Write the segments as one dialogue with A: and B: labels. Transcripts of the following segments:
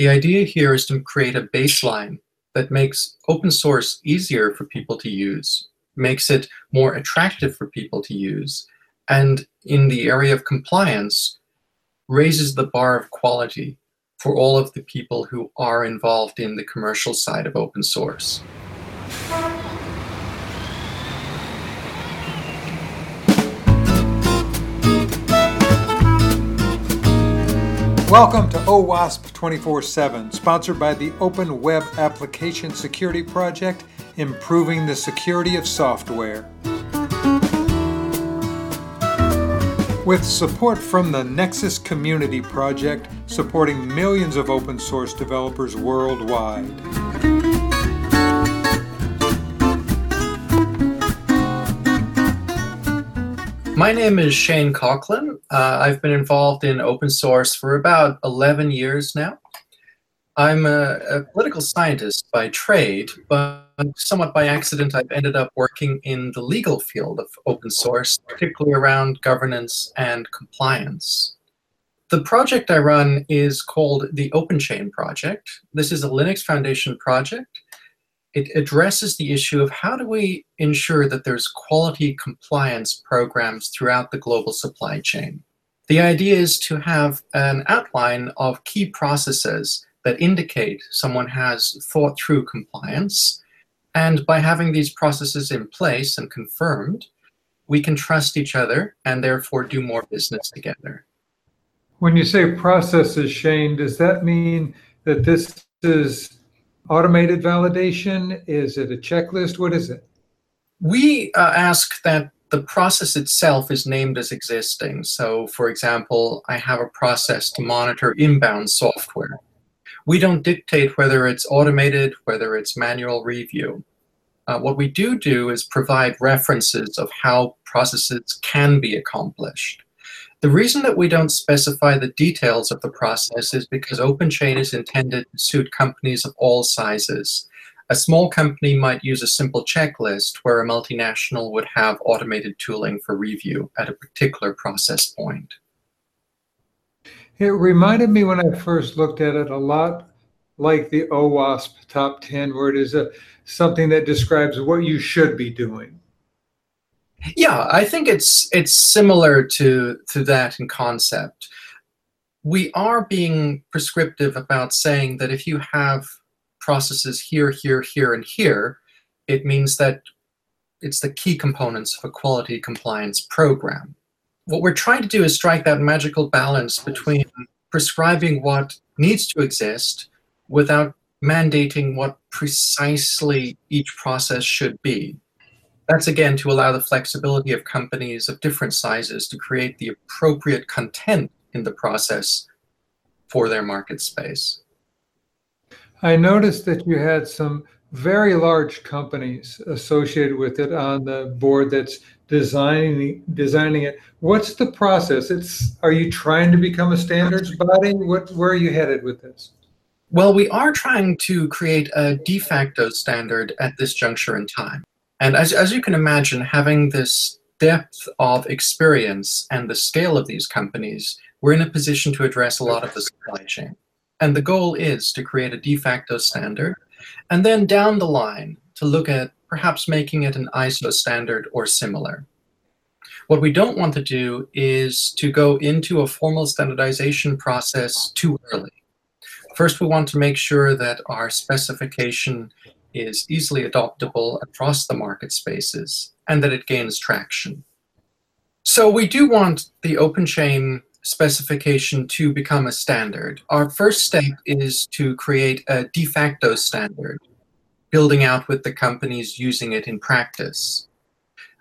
A: The idea here is to create a baseline that makes open source easier for people to use, makes it more attractive for people to use, and in the area of compliance, raises the bar of quality for all of the people who are involved in the commercial side of open source.
B: Welcome to OWASP 24 7, sponsored by the Open Web Application Security Project, improving the security of software. With support from the Nexus Community Project, supporting millions of open source developers worldwide.
A: My name is Shane Coughlan. Uh, I've been involved in open source for about 11 years now. I'm a, a, political scientist by trade, but somewhat by accident, I've ended up working in the legal field of open source, particularly around governance and compliance. The project I run is called the OpenChain Project. This is a Linux Foundation project it addresses the issue of how do we ensure that there's quality compliance programs throughout the global supply chain. The idea is to have an outline of key processes that indicate someone has thought through compliance. And by having these processes in place and confirmed, we can trust each other and therefore do more business together.
B: When you say processes, Shane, does that mean that this is automated validation? Is it a checklist? What is it?
A: We uh, ask that the process itself is named as existing. So, for example, I have a process to monitor inbound software. We don't dictate whether it's automated, whether it's manual review. Uh, what we do do is provide references of how processes can be accomplished. The reason that we don't specify the details of the process is because OpenChain is intended to suit companies of all sizes. A small company might use a simple checklist where a multinational would have automated tooling for review at a particular process point.
B: It reminded me when I first looked at it a lot like the OWASP top 10, where it is a, something that describes what you should be doing.
A: Yeah, I think it's it's similar to to that in concept. We are being prescriptive about saying that if you have processes here, here, here, and here, it means that it's the key components of a quality compliance program. What we're trying to do is strike that magical balance between prescribing what needs to exist without mandating what precisely each process should be. That's again to allow the flexibility of companies of different sizes to create the appropriate content in the process for their market space.
B: I noticed that you had some very large companies associated with it on the board that's designing designing it. What's the process? It's are you trying to become a standards body? What where are you headed with this?
A: Well, we are trying to create a de facto standard at this juncture in time. And as, as you can imagine, having this depth of experience and the scale of these companies, we're in a position to address a lot of the supply chain. And the goal is to create a de facto standard, and then down the line to look at perhaps making it an ISO standard or similar. What we don't want to do is to go into a formal standardization process too early. First, we want to make sure that our specification is easily adoptable across the market spaces and that it gains traction. So we do want the open chain specification to become a standard. Our first step is to create a de facto standard, building out with the companies using it in practice.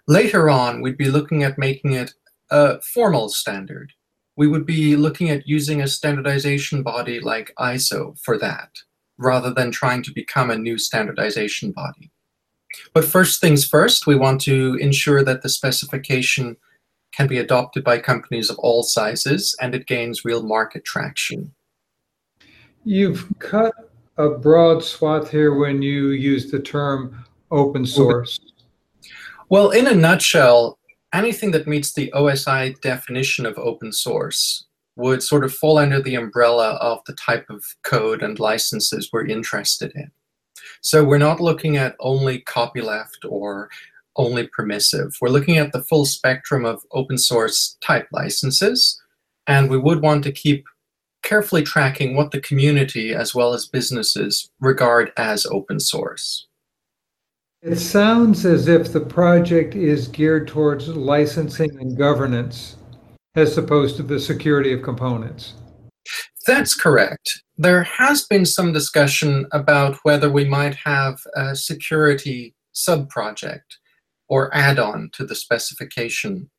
A: Later on, we'd be looking at making it a formal standard. We would be looking at using a standardization body like ISO for that rather than trying to become a new standardization body. But first things first, we want to ensure that the specification can be adopted by companies of all sizes and it gains real market traction.
B: You've cut a broad swath here when you use the term open source.
A: Well, in a nutshell, anything that meets the OSI definition of open source would sort of fall under the umbrella of the type of code and licenses we're interested in. So we're not looking at only copyleft or only permissive. We're looking at the full spectrum of open source type licenses, and we would want to keep carefully tracking what the community as well as businesses regard as open source.
B: It sounds as if the project is geared towards licensing and governance as opposed to the security of components.
A: That's correct. There has been some discussion about whether we might have a security sub-project or add-on to the specification.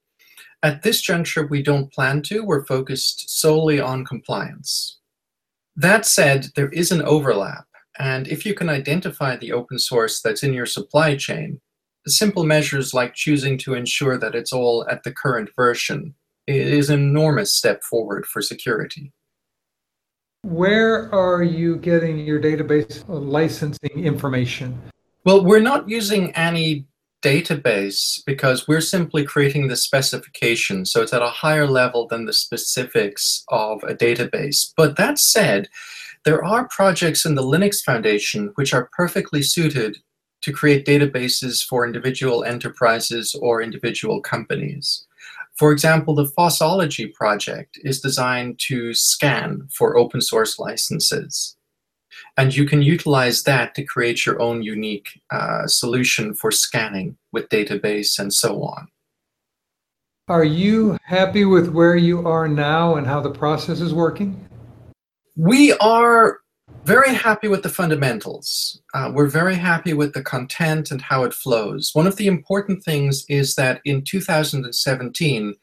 A: At this juncture, we don't plan to. We're focused solely on compliance. That said, there is an overlap, and if you can identify the open source that's in your supply chain, simple measures like choosing to ensure that it's all at the current version is an enormous step forward for security.
B: Where are you getting your database licensing information?
A: Well, we're not using any database because we're simply creating the specification. So it's at a higher level than the specifics of a database. But that said, there are projects in the Linux Foundation which are perfectly suited to create databases for individual enterprises or individual companies. For example, the Fossology project is designed to scan for open source licenses. And you can utilize that to create your own unique uh, solution for scanning with database and so on.
B: Are you happy with where you are now and how the process is working?
A: We are very happy with the fundamentals. Uh, we're very happy with the content and how it flows. One of the important things is that in 2017,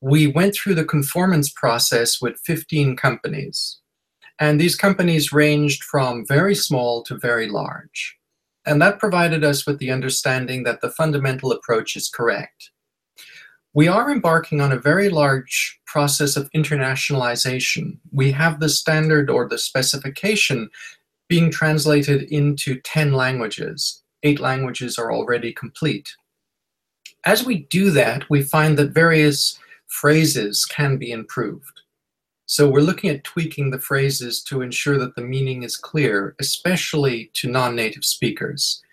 A: we went through the conformance process with 15 companies. And these companies ranged from very small to very large. And that provided us with the understanding that the fundamental approach is correct. We are embarking on a very large process of internationalization. We have the standard or the specification being translated into 10 languages. Eight languages are already complete. As we do that, we find that various phrases can be improved. So we're looking at tweaking the phrases to ensure that the meaning is clear, especially to non-native speakers.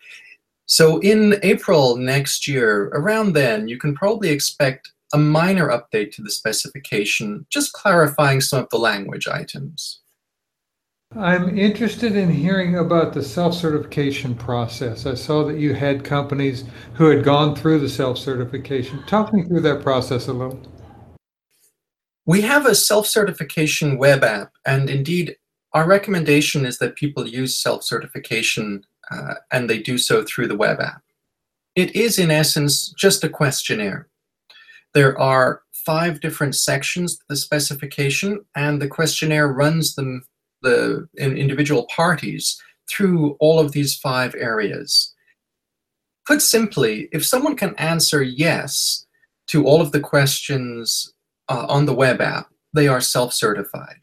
A: So in April next year, around then, you can probably expect a minor update to the specification, just clarifying some of the language items.
B: I'm interested in hearing about the self-certification process. I saw that you had companies who had gone through the self-certification. Talk me through that process a little.
A: We have a self-certification web app, and indeed, our recommendation is that people use self-certification uh, and they do so through the web app. It is, in essence, just a questionnaire. There are five different sections to the specification, and the questionnaire runs them, the individual parties through all of these five areas. Put simply, if someone can answer yes to all of the questions uh, on the web app, they are self-certified.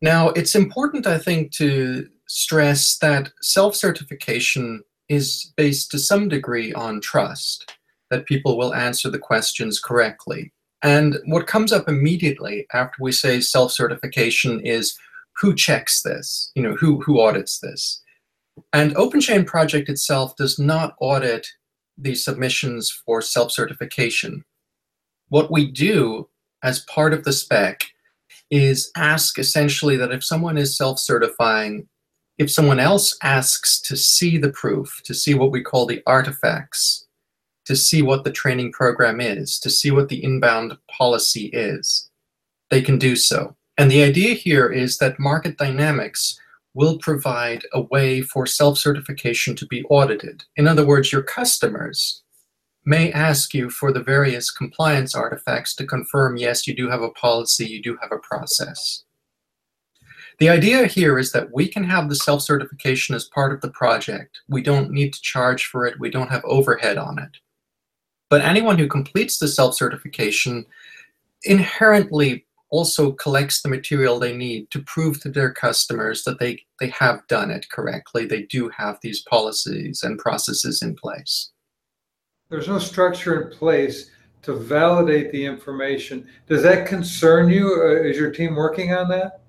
A: Now, it's important, I think, to stress that self-certification is based to some degree on trust, that people will answer the questions correctly. And what comes up immediately after we say self-certification is who checks this? You know, who, who audits this? And OpenChain Project itself does not audit the submissions for self-certification. What we do as part of the spec is ask essentially that if someone is self-certifying, if someone else asks to see the proof, to see what we call the artifacts, to see what the training program is, to see what the inbound policy is, they can do so. And the idea here is that market dynamics will provide a way for self-certification to be audited. In other words, your customers may ask you for the various compliance artifacts to confirm, yes, you do have a policy, you do have a process. The idea here is that we can have the self-certification as part of the project. We don't need to charge for it. We don't have overhead on it. But anyone who completes the self-certification inherently also collects the material they need to prove to their customers that they, they have done it correctly. They do have these policies and processes in place
B: there's no structure in place to validate the information. Does that concern you? Uh, is your team working on that?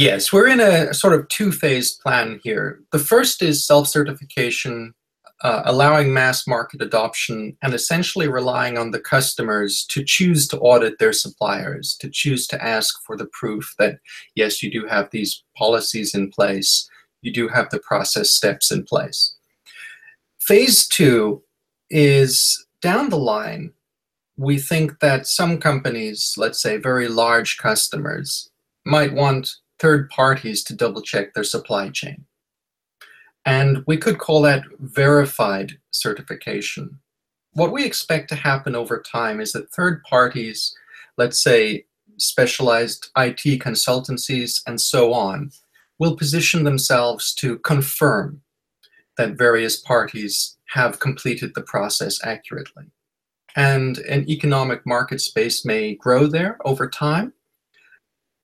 A: Yes, we're in a sort of two phase plan here. The first is self certification, uh, allowing mass market adoption, and essentially relying on the customers to choose to audit their suppliers, to choose to ask for the proof that, yes, you do have these policies in place, you do have the process steps in place. Phase two is down the line, we think that some companies, let's say very large customers, might want third parties to double check their supply chain. And we could call that verified certification. What we expect to happen over time is that third parties, let's say specialized IT consultancies and so on, will position themselves to confirm that various parties have completed the process accurately. And an economic market space may grow there over time.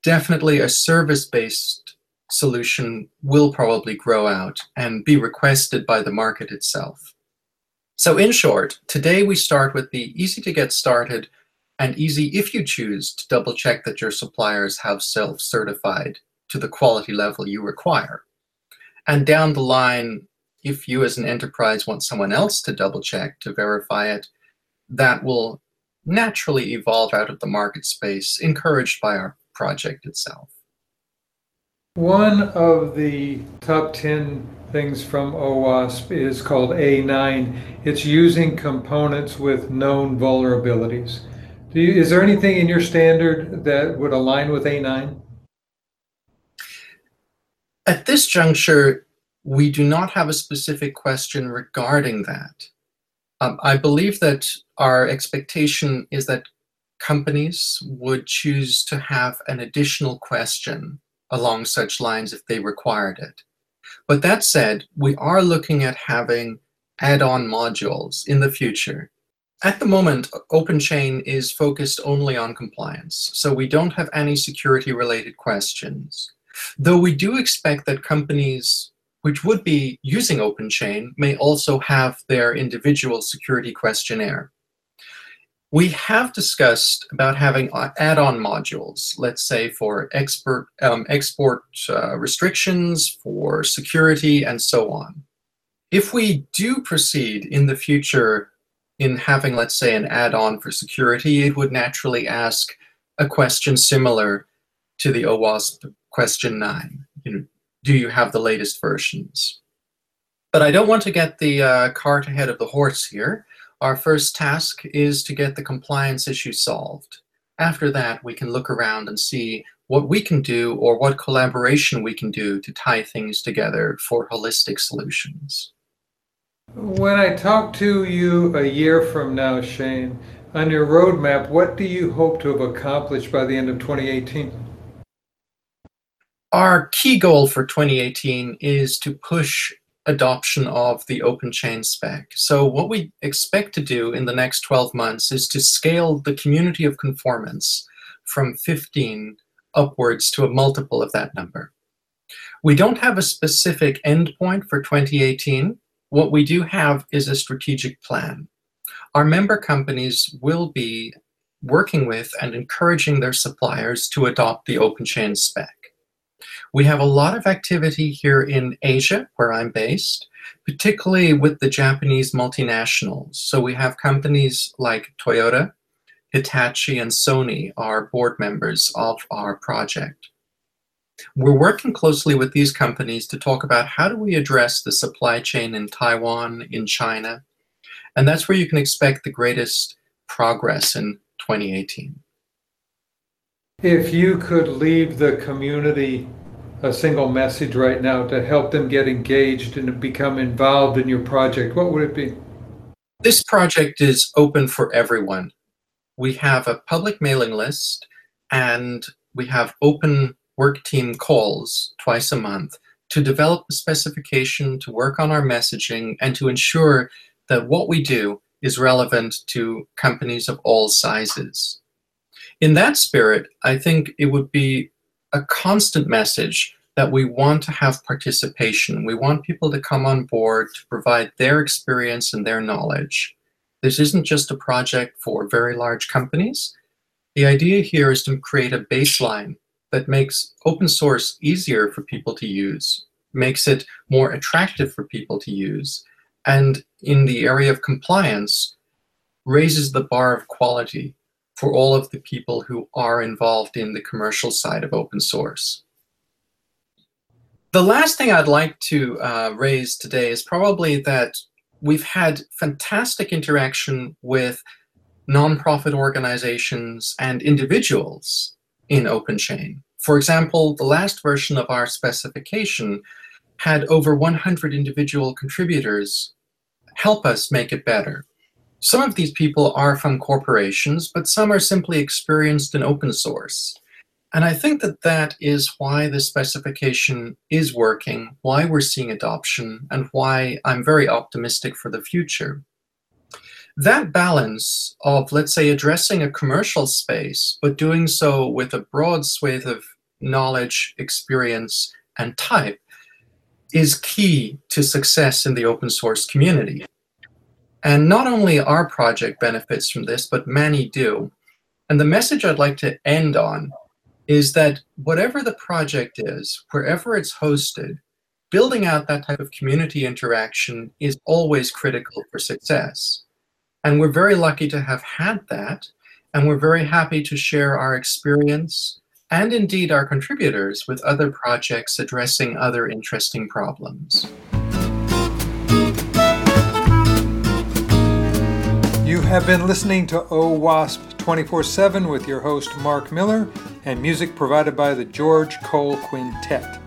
A: Definitely a service based solution will probably grow out and be requested by the market itself. So, in short, today we start with the easy to get started and easy if you choose to double check that your suppliers have self certified to the quality level you require. And down the line, if you as an enterprise want someone else to double check to verify it, that will naturally evolve out of the market space, encouraged by our project itself.
B: One of the top 10 things from OWASP is called A9. It's using components with known vulnerabilities. You, is there anything in your standard that would align with A9?
A: At this juncture, we do not have a specific question regarding that. Um, I believe that our expectation is that companies would choose to have an additional question along such lines if they required it. But that said, we are looking at having add on modules in the future. At the moment, OpenChain is focused only on compliance, so we don't have any security related questions. Though we do expect that companies which would be using OpenChain may also have their individual security questionnaire. We have discussed about having add-on modules, let's say for expert, um, export uh, restrictions, for security, and so on. If we do proceed in the future in having, let's say, an add-on for security, it would naturally ask a question similar to the OWASP question 9. You know, do you have the latest versions? But I don't want to get the uh, cart ahead of the horse here. Our first task is to get the compliance issue solved. After that, we can look around and see what we can do or what collaboration we can do to tie things together for holistic solutions.
B: When I talk to you a year from now, Shane, on your roadmap, what do you hope to have accomplished by the end of 2018?
A: Our key goal for 2018 is to push adoption of the OpenChain spec. So what we expect to do in the next 12 months is to scale the community of conformance from 15 upwards to a multiple of that number. We don't have a specific endpoint for 2018. What we do have is a strategic plan. Our member companies will be working with and encouraging their suppliers to adopt the OpenChain spec. We have a lot of activity here in Asia, where I'm based, particularly with the Japanese multinationals. So we have companies like Toyota, Hitachi, and Sony are board members of our project. We're working closely with these companies to talk about how do we address the supply chain in Taiwan, in China, and that's where you can expect the greatest progress in 2018.
B: If you could leave the community a single message right now to help them get engaged and become involved in your project, what would it be?
A: This project is open for everyone. We have a public mailing list and we have open work team calls twice a month to develop the specification, to work on our messaging, and to ensure that what we do is relevant to companies of all sizes. In that spirit, I think it would be a constant message that we want to have participation. We want people to come on board to provide their experience and their knowledge. This isn't just a project for very large companies. The idea here is to create a baseline that makes open source easier for people to use, makes it more attractive for people to use, and in the area of compliance, raises the bar of quality for all of the people who are involved in the commercial side of open source. The last thing I'd like to uh, raise today is probably that we've had fantastic interaction with nonprofit organizations and individuals in OpenChain. For example, the last version of our specification had over 100 individual contributors help us make it better. Some of these people are from corporations, but some are simply experienced in open source. And I think that that is why the specification is working, why we're seeing adoption, and why I'm very optimistic for the future. That balance of, let's say, addressing a commercial space, but doing so with a broad swathe of knowledge, experience, and type is key to success in the open source community. And not only our project benefits from this, but many do. And the message I'd like to end on is that whatever the project is, wherever it's hosted, building out that type of community interaction is always critical for success. And we're very lucky to have had that. And we're very happy to share our experience and indeed our contributors with other projects addressing other interesting problems.
B: You have been listening to OWASP 24 7 with your host Mark Miller and music provided by the George Cole Quintet.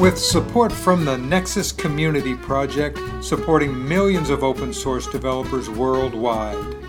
B: With support from the Nexus Community Project, supporting millions of open source developers worldwide.